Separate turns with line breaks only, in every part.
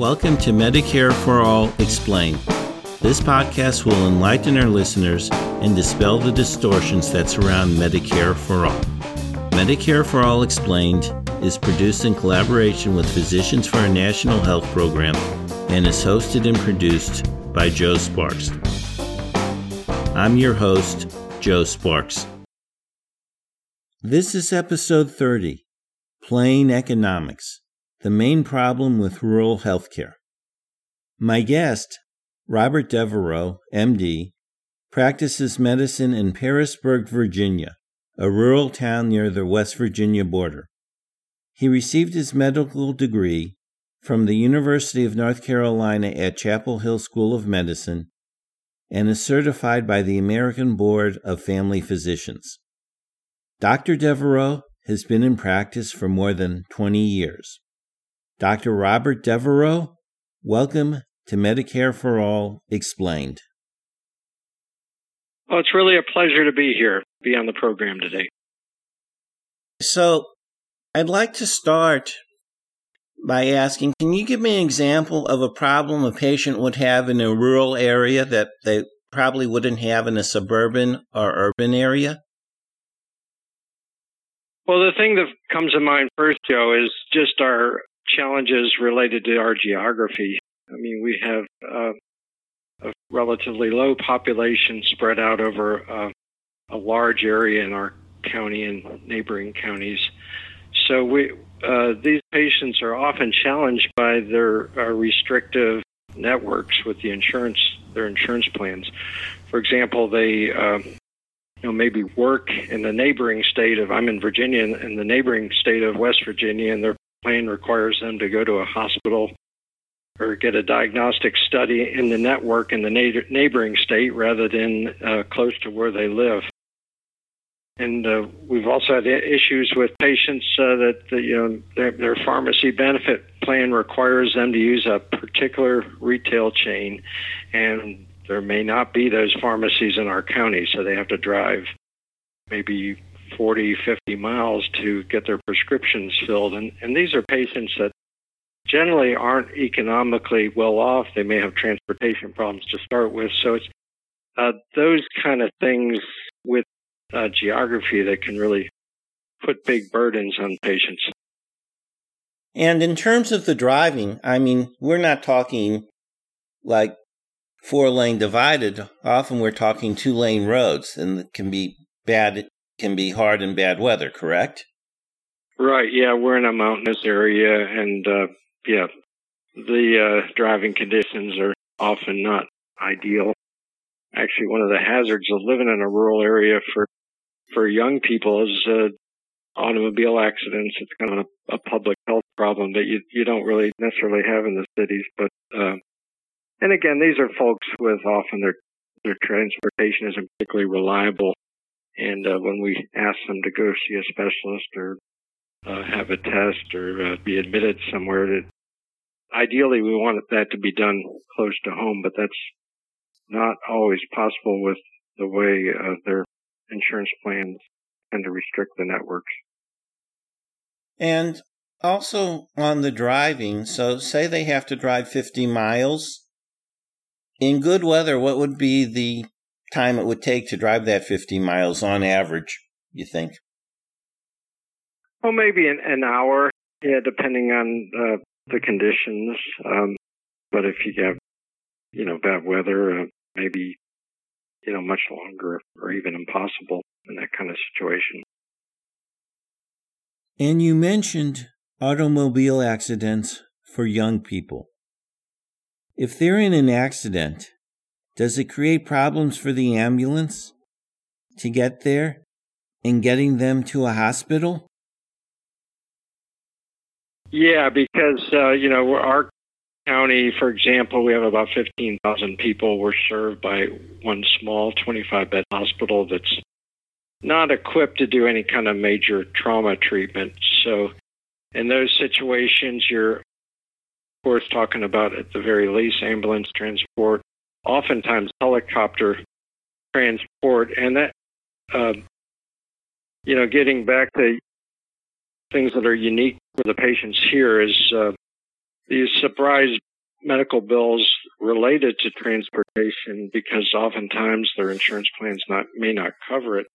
Welcome to Medicare for All Explained. This podcast will enlighten our listeners and dispel the distortions that surround Medicare for All. Medicare for All Explained is produced in collaboration with Physicians for a National Health Program and is hosted and produced by Joe Sparks. I'm your host, Joe Sparks. This is episode 30 Plain Economics The Main Problem with Rural Healthcare. My guest, Robert Devereaux, MD, practices medicine in Pearisburg, Virginia, a rural town near the West Virginia border. He received his medical degree from the University of North Carolina at Chapel Hill School of Medicine and is certified by the American Board of Family Physicians. Dr. Devereaux has been in practice for more than 20 years. Dr. Robert Devereaux, welcome to Medicare for All Explained.
Well, it's really a pleasure to be here, be on the program today.
So, I'd like to start by asking Can you give me an example of a problem a patient would have in a rural area that they probably wouldn't have in a suburban or urban area?
Well, the thing that comes to mind first, Joe, is just our challenges related to our geography. I mean, we have uh, a relatively low population spread out over uh, a large area in our county and neighboring counties. So we uh, these patients are often challenged by their uh, restrictive networks with the insurance their insurance plans. For example, they um, you know, maybe work in the neighboring state of, I'm in Virginia, in the neighboring state of West Virginia, and their plan requires them to go to a hospital or get a diagnostic study in the network in the neighboring state rather than uh, close to where they live. And uh, we've also had issues with patients uh, that you know their, their pharmacy benefit plan requires them to use a particular retail chain, and there may not be those pharmacies in our county, so they have to drive maybe 40, 50 miles to get their prescriptions filled. And, and these are patients that generally aren't economically well off. They may have transportation problems to start with. So it's uh, those kind of things with uh, geography that can really put big burdens on patients.
And in terms of the driving, I mean, we're not talking like four lane divided, often we're talking two lane roads and it can be bad, can be hard in bad weather, correct?
Right. Yeah. We're in a mountainous area and, uh, yeah, the, uh, driving conditions are often not ideal. Actually, one of the hazards of living in a rural area for, for young people is, uh, automobile accidents. It's kind of a, a public health problem that you, you don't really necessarily have in the cities, but, uh, and again, these are folks with often their their transportation isn't particularly reliable. And uh, when we ask them to go see a specialist or uh, have a test or uh, be admitted somewhere, that ideally we want that to be done close to home, but that's not always possible with the way uh, their insurance plans tend to restrict the networks.
And also on the driving, so say they have to drive 50 miles in good weather, what would be the time it would take to drive that 50 miles on average, you think?
Well, maybe an, an hour, yeah, depending on uh, the conditions. Um, but if you have, you know, bad weather, uh, maybe, you know, much longer or even impossible in that kind of situation.
And you mentioned automobile accidents for young people. If they're in an accident, does it create problems for the ambulance to get there and getting them to a hospital?
Yeah, because, uh, you know, our county, for example, we have about 15,000 people. We're served by one small 25 bed hospital that's not equipped to do any kind of major trauma treatment. So, in those situations, you're of course, talking about at the very least ambulance transport, oftentimes helicopter transport, and that, uh, you know, getting back to things that are unique for the patients here is uh, these surprise medical bills related to transportation because oftentimes their insurance plans not may not cover it,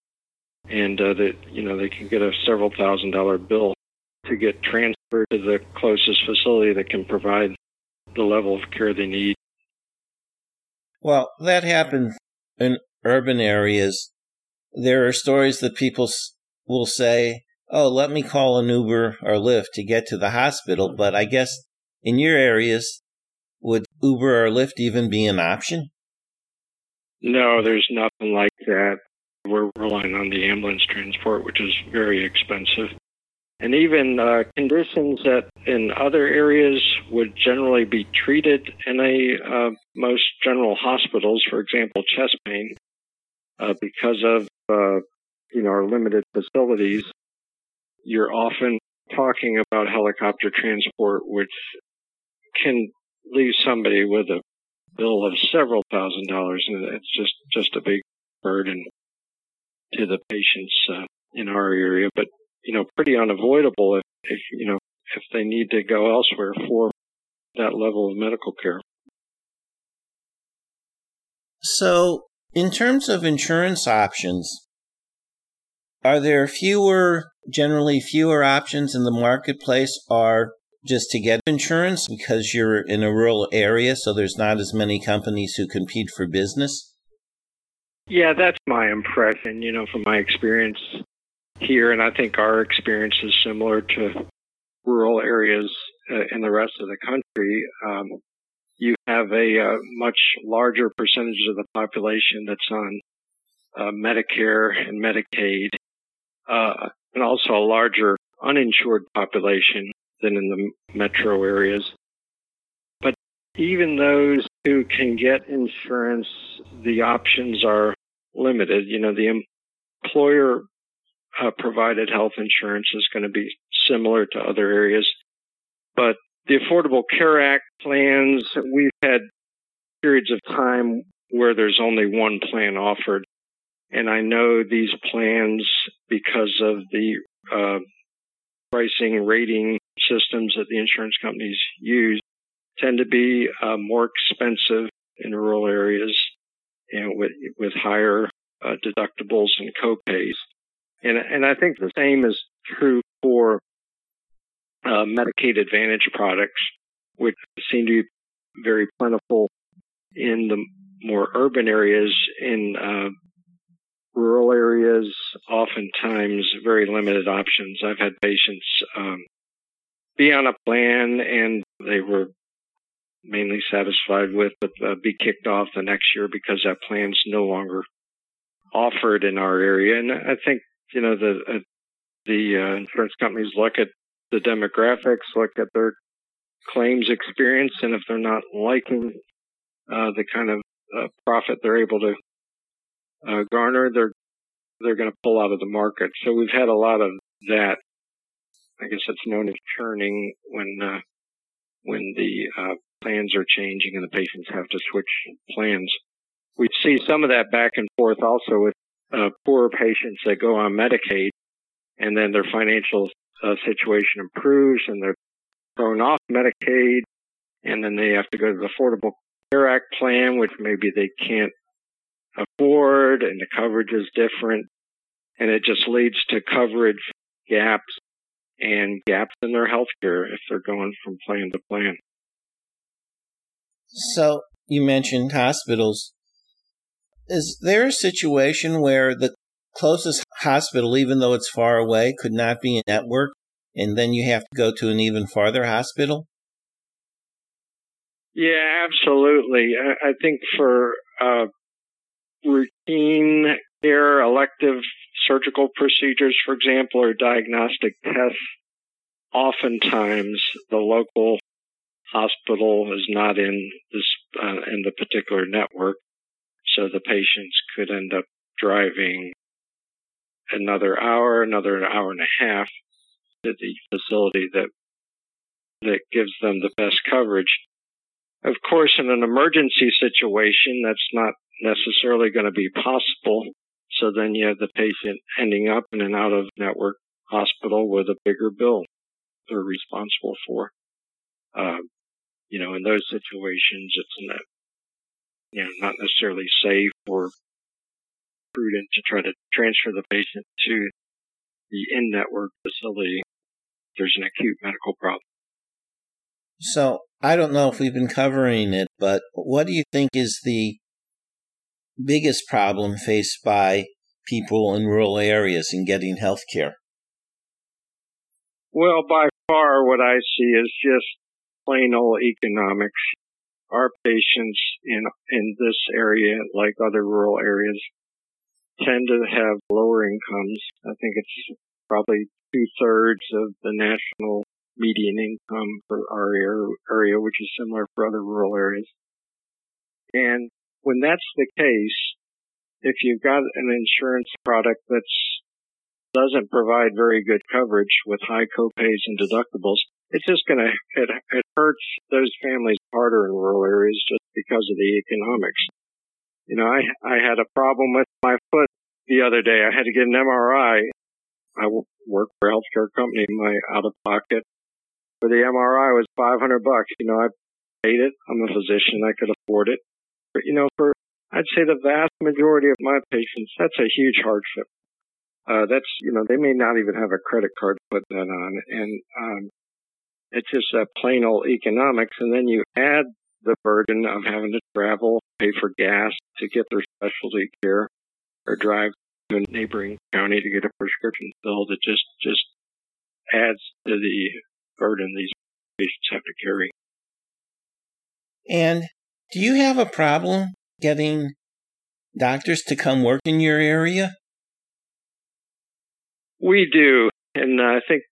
and uh, that you know they can get a several thousand dollar bill to get transferred to the closest facility that can provide the level of care they need.
Well, that happens in urban areas. There are stories that people will say, "Oh, let me call an Uber or Lyft to get to the hospital," but I guess in your areas would Uber or Lyft even be an option?
No, there's nothing like that. We're relying on the ambulance transport, which is very expensive. And even uh, conditions that in other areas would generally be treated in a uh, most general hospitals, for example, chest pain, uh, because of uh, you know our limited facilities, you're often talking about helicopter transport, which can leave somebody with a bill of several thousand dollars, and it's just just a big burden to the patients uh, in our area. But you know, pretty unavoidable if, if you know if they need to go elsewhere for that level of medical care.
So, in terms of insurance options, are there fewer, generally fewer options in the marketplace, Are just to get insurance because you're in a rural area, so there's not as many companies who compete for business?
Yeah, that's my impression, you know, from my experience here, and I think our experience is similar to rural areas uh, in the rest of the country. Um, you have a, uh, much larger percentage of the population that's on uh, Medicare and Medicaid, and also a larger uninsured population than in the metro areas. But even those who can get insurance, the options are limited. You know, the employer uh, provided health insurance is going to be similar to other areas. But the Affordable Care Act plans, we've had periods of time where there's only one plan offered. And I know these plans, because of the uh, pricing rating systems that the insurance companies use tend to be uh, more expensive in rural areas and with, with higher uh, deductibles and copays. And, and I think the same is true for uh, Medicaid Advantage products, which seem to be very plentiful in the more urban areas. In uh, rural areas, oftentimes very limited options. I've had patients um, be on a plan and they were mainly satisfied with, but uh, be kicked off the next year because that plan's no longer offered in our area. And I think, you know, the, uh, the uh, insurance companies look at the demographics, look at their claims experience, and if they're not liking uh, the kind of uh, profit they're able to uh, garner, they're they're going to pull out of the market. So we've had a lot of that I guess it's known as churning when uh, when the uh, plans are changing and the patients have to switch plans. We see some of that back and forth also with uh, poorer patients that go on Medicaid and then their financial uh, situation improves and they're thrown off Medicaid and then they have to go to the Affordable Care Act plan, which maybe they can't afford and the coverage is different. And it just leads to coverage gaps and gaps in their health care if they're going from plan to plan.
So you mentioned hospitals. Is there a situation where the closest hospital, even though it's far away, could not be a network, and then you have to go to an even farther hospital?
Yeah, absolutely. I, think for uh, routine care, elective surgical procedures, for example, or diagnostic tests, oftentimes the local hospital is not in this uh, in the particular network, so the patients could end up driving another hour, another hour and a half to the facility that that gives them the best coverage. Of course, in an emergency situation, that's not necessarily going to be possible so then you have the patient ending up in an out of network hospital with a bigger bill they're responsible for. Uh, you know, in those situations, it's not, you know, not necessarily safe or prudent to try to transfer the patient to the in-network facility. If there's an acute medical problem.
So I don't know if we've been covering it, but what do you think is the biggest problem faced by people in rural areas in getting health care?
Well, by far, what I see is just plain old economics. Our patients in in this area, like other rural areas, tend to have lower incomes. I think it's probably two thirds of the national median income for our area, which is similar for other rural areas. And when that's the case, if you've got an insurance product that doesn't provide very good coverage with high copays and deductibles, it's just going to, it, it hurts those families harder in rural areas just because of the economics. You know, I, I had a problem with my foot the other day. I had to get an MRI. I work for a healthcare company. My out of pocket for the MRI was 500 bucks. You know, I paid it. I'm a physician. I could afford it. But, you know, for, I'd say the vast majority of my patients, that's a huge hardship. Uh, that's, you know, they may not even have a credit card to put that on. And, um, it's just a plain old economics. And then you add the burden of having to travel, pay for gas to get their specialty care or drive to a neighboring county to get a prescription filled. It just, just adds to the burden these patients have to carry.
And do you have a problem getting doctors to come work in your area?
We do. And I think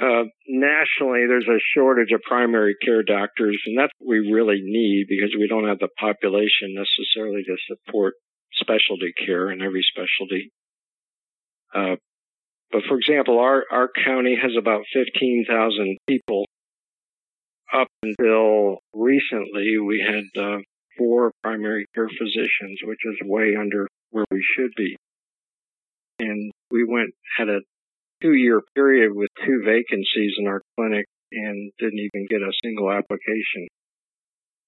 uh, nationally, there's a shortage of primary care doctors, and that's what we really need because we don't have the population necessarily to support specialty care in every specialty. Uh, but for example, our, our county has about 15,000 people. Up until recently, we had uh, four primary care physicians, which is way under where we should be. And we went, had a two year period with two vacancies in our clinic and didn't even get a single application.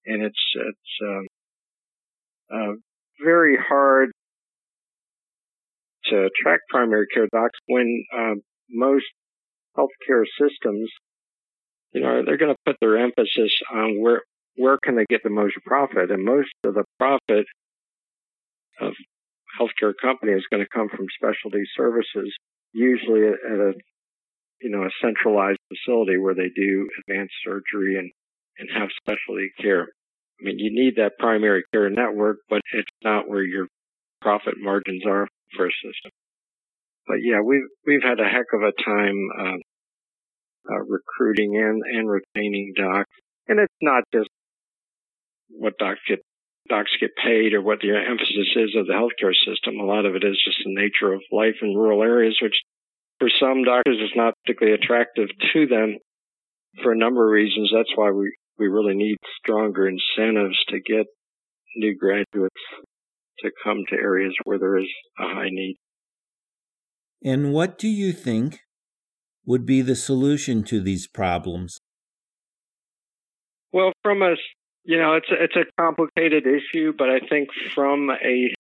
And it's, it's, um, uh, very hard to attract primary care docs when, uh, most healthcare systems, you know, they're going to put their emphasis on where, where can they get the most profit? And most of the profit of healthcare company is going to come from specialty services usually at a you know a centralized facility where they do advanced surgery and and have specialty care. I mean, you need that primary care network, but it's not where your profit margins are for a system. But yeah, we've we've had a heck of a time uh, uh, recruiting and and retaining docs, and it's not just what docs get docs get paid or what the emphasis is of the healthcare system. A lot of it is just the nature of life in rural areas, which for some doctors is not particularly attractive to them for a number of reasons. That's why we, we really need stronger incentives to get new graduates to come to areas where there is a high need.
And what do you think would be the solution to these problems?
Well, from a you know, it's a, it's a complicated issue, but I think from a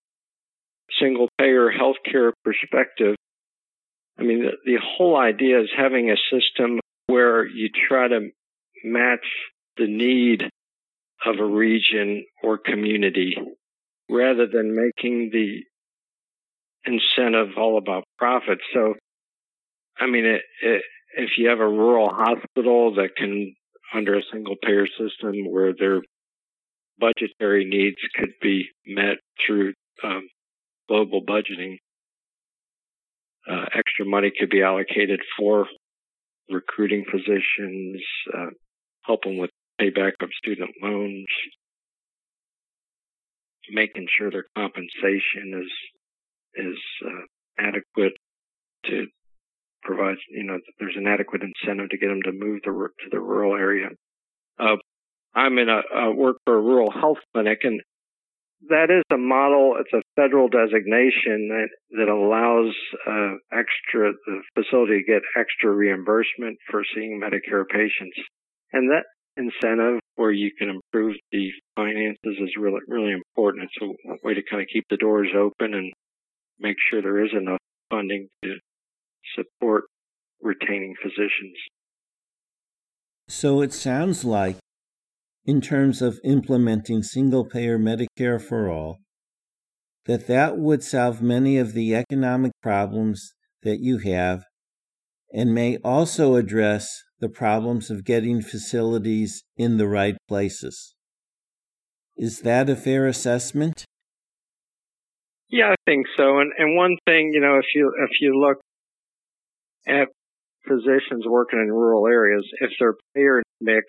single payer healthcare perspective, I mean, the, the whole idea is having a system where you try to match the need of a region or community rather than making the incentive all about profit. So, I mean, it, it, if you have a rural hospital that can, under a single payer system where their budgetary needs could be met through um, global budgeting. Uh, extra money could be allocated for recruiting positions, uh, helping with payback of student loans, making sure their compensation is is uh, adequate to provide, you know, there's an adequate incentive to get them to move the, to the rural area. Uh, I'm in a, a work for a rural health clinic and that is a model. It's a federal designation that, that allows uh, extra the facility to get extra reimbursement for seeing Medicare patients, and that incentive where you can improve the finances is really really important. It's a way to kind of keep the doors open and make sure there is enough funding to support retaining physicians.
So it sounds like, in terms of implementing single payer Medicare for all, that that would solve many of the economic problems that you have and may also address the problems of getting facilities in the right places. Is that a fair assessment?
Yeah, I think so. And and one thing, you know, if you if you look at physicians working in rural areas, if their payer mix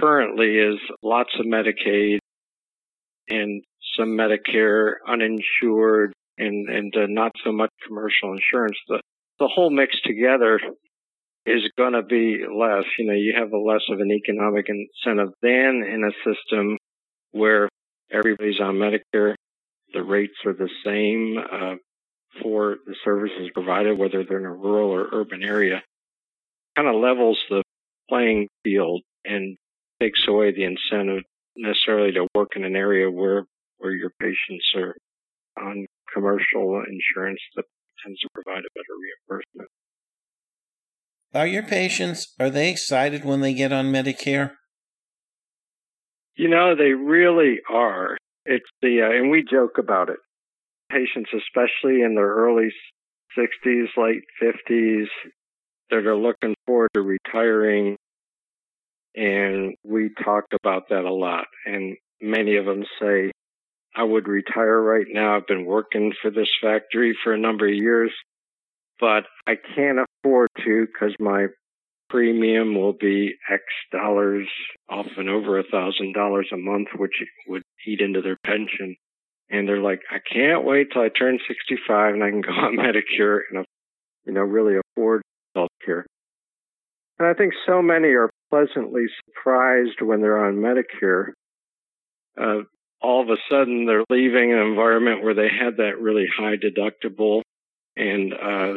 currently is lots of Medicaid and some Medicare uninsured and and uh, not so much commercial insurance, the the whole mix together is going to be less. You know, you have a less of an economic incentive than in a system where everybody's on Medicare. The rates are the same uh, for the services provided, whether they're in a rural or urban area. Kind of levels the playing field and takes away the incentive necessarily to work in an area where where your patients are on commercial insurance that tends to provide a better reimbursement.
Are your patients are they excited when they get on Medicare?
You know, they really are. It's the uh, and we joke about it. Patients, especially in their early 60s, late 50s, that are looking forward to retiring, and we talk about that a lot. And many of them say, "I would retire right now. I've been working for this factory for a number of years but I can't afford to because my premium will be X dollars, often over a thousand dollars a month, which would eat into their pension. And they're like, I can't wait till I turn 65 and I can go on Medicare and, you know, really afford health care. And I think so many are pleasantly surprised when they're on Medicare. Uh, all of a sudden they're leaving an environment where they had that really high deductible and uh,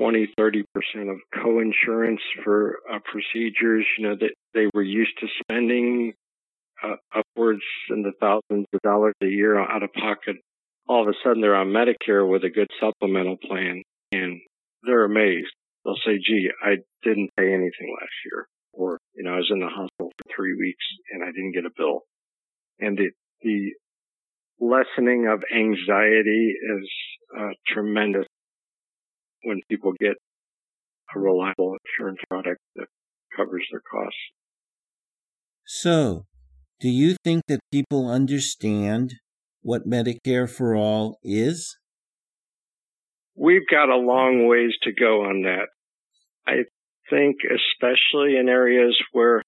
20, 30% of co-insurance for uh, procedures, you know, that they were used to spending uh, upwards in the thousands of dollars a year out of pocket. All of a sudden they're on Medicare with a good supplemental plan and they're amazed. They'll say, gee, I didn't pay anything last year. Or, you know, I was in the hospital for three weeks and I didn't get a bill. And the, the lessening of anxiety is uh, tremendous when people get a reliable insurance product that covers their costs.
So, do you think that people understand what Medicare for All is?
We've got a long ways to go on that. I think, especially in areas where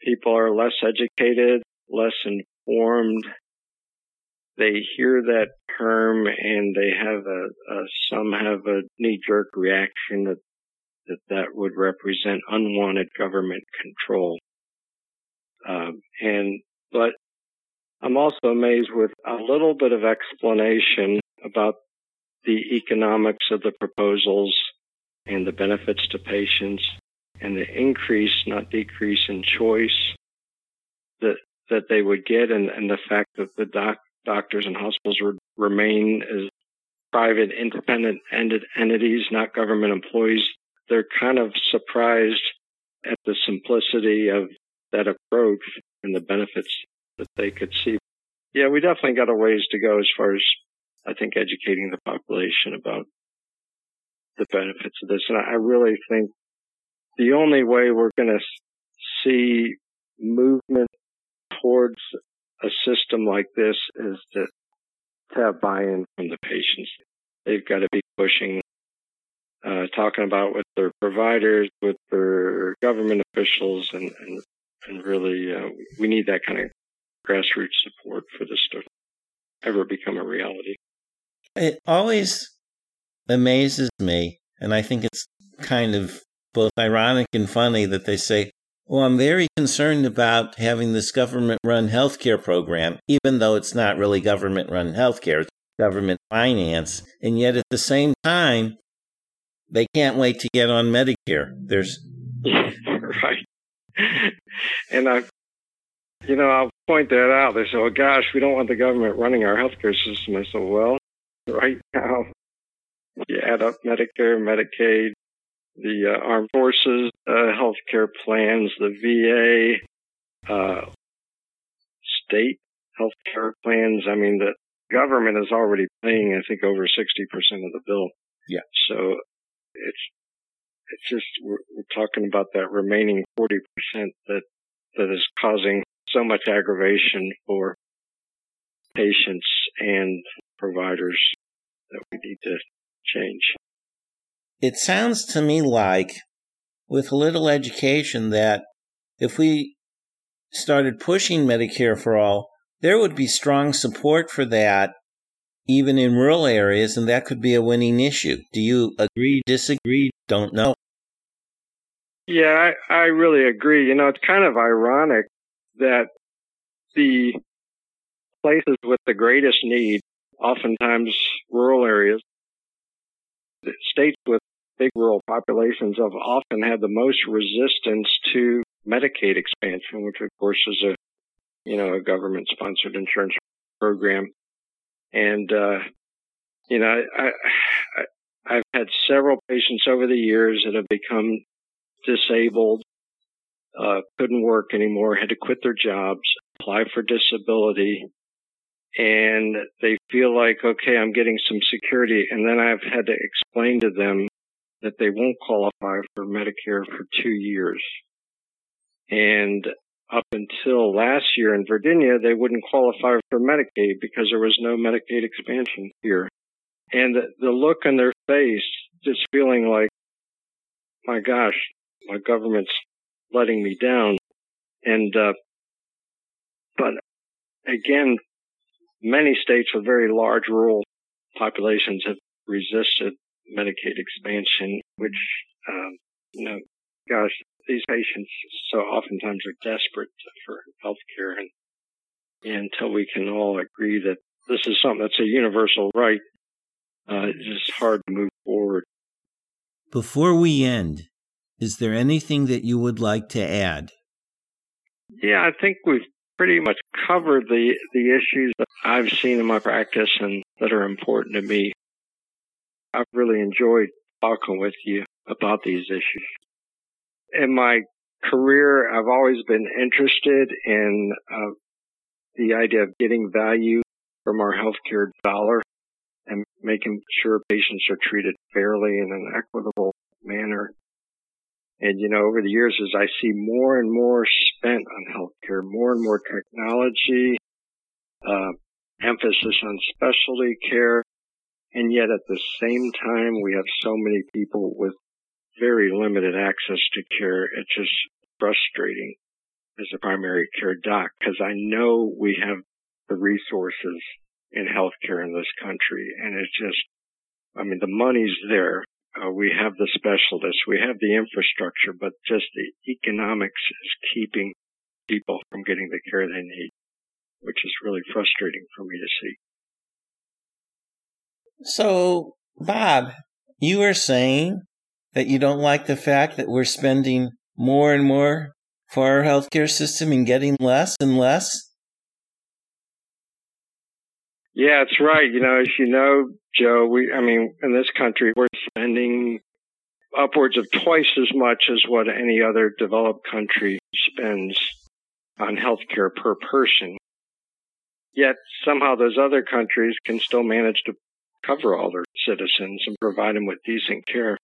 people are less educated, less informed, they hear that term and they have a, a some have a knee jerk reaction that, that that would represent unwanted government control. Um, and but I'm also amazed with a little bit of explanation about the economics of the proposals and the benefits to patients and the increase, not decrease in choice that that they would get and, and the fact that the doc doctors and hospitals would remain as private, independent entities, not government employees. They're kind of surprised at the simplicity of that approach and the benefits that they could see. Yeah, we definitely got a ways to go as far as I think educating the population about the benefits of this. And I really think the only way we're going to see movement towards a system like this is to, have buy-in from the patients. They've got to be pushing, uh, talking about with their providers, with their government officials, and and, and really, uh, we need that kind of grassroots support for this to ever become a reality.
It always amazes me, and I think it's kind of both ironic and funny that they say, well, I'm very concerned about having this government run healthcare program, even though it's not really government run healthcare, it's government finance. And yet at the same time, they can't wait to get on Medicare. There's
right. and I, you know, I'll point that out. They say, "Oh gosh, we don't want the government running our healthcare system." I said, "Well, right now, you add up Medicare, Medicaid, the uh, armed forces, uh, healthcare plans, the VA, uh, state healthcare plans. I mean, the government is already paying, I think, over 60% of the bill.
Yeah.
So it's, it's just, we're, we're talking about that remaining 40% that, that is causing so much aggravation for patients and providers that we need to change.
It sounds to me like, with a little education, that if we started pushing Medicare for all, there would be strong support for that even in rural areas, and that could be a winning issue. Do you agree, disagree? Don't know.
Yeah, I, I really agree. You know, it's kind of ironic that the places with the greatest need, oftentimes rural areas, states with big rural populations have often had the most resistance to Medicaid expansion, which of course is a, you know, a government sponsored insurance program. And, uh, you know, I, I, I've had several patients over the years that have become disabled, uh, couldn't work anymore, had to quit their jobs, apply for disability, and they feel like, okay, I'm getting some security. And then I've had to explain to them that they won't qualify for Medicare for two years. And up until last year in Virginia, they wouldn't qualify for Medicaid because there was no Medicaid expansion here. And the, look on their face, just feeling like, my gosh, my government's letting me down. And, uh, but again, many states with very large rural populations have resisted Medicaid expansion, which, um, you know, gosh, these patients so oftentimes are desperate for health care and, and until we can all agree that this is something that's a universal right, uh, it's just hard to move forward.
Before we end, is there anything that you would like to add?
Yeah, I think we've pretty much covered the, the issues that I've seen in my practice and that are important to me. I've really enjoyed talking with you about these issues. In my career, I've always been interested in uh, the idea of getting value from our healthcare dollar and making sure patients are treated fairly in an equitable manner. And, you know, over the years, as I see more and more spent on healthcare, more and more technology, uh, emphasis on specialty care, and yet at the same time, we have so many people with very limited access to care. It's just frustrating as a primary care doc because I know we have the resources in healthcare in this country and it's just, I mean, the money's there. Uh, we have the specialists, we have the infrastructure, but just the economics is keeping people from getting the care they need, which is really frustrating for me to see.
So, Bob, you were saying that you don't like the fact that we're spending more and more for our healthcare system and getting less and less?
Yeah, that's right. You know, as you know, Joe, we, I mean, in this country, we're spending upwards of twice as much as what any other developed country spends on healthcare per person. Yet somehow those other countries can still manage to cover all their citizens and provide them with decent care.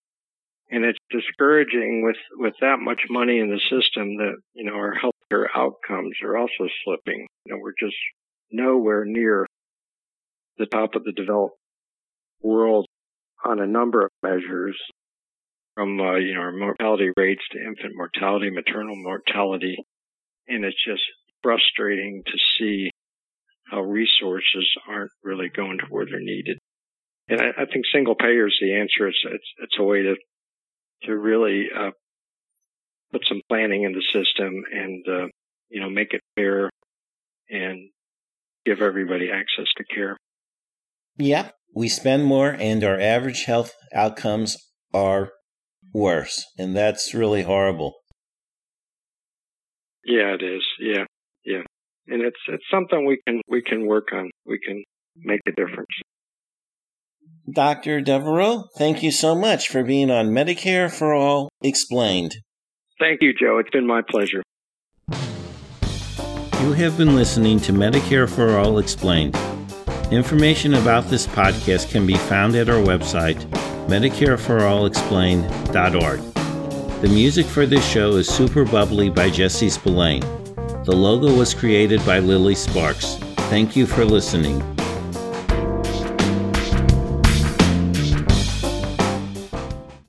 And it's discouraging with, with that much money in the system that, you know, our healthcare outcomes are also slipping. You know, we're just nowhere near the top of the developed world on a number of measures from, uh, you know, our mortality rates to infant mortality, maternal mortality. And it's just frustrating to see how resources aren't really going to where they're needed. And I, I think single payer is the answer. It's, it's, it's a way to, to really, uh, put some planning in the system and, uh, you know, make it fair and give everybody access to care.
Yeah, we spend more and our average health outcomes are worse. And that's really horrible.
Yeah, it is. Yeah, yeah, and it's it's something we can we can work on. We can make a difference.
Dr. Devereaux, thank you so much for being on Medicare for All Explained.
Thank you, Joe. It's been my pleasure.
You have been listening to Medicare for All Explained. Information about this podcast can be found at our website, MedicareForAllExplained.org. The music for this show is Super Bubbly by Jesse Spillane. The logo was created by Lily Sparks. Thank you for listening.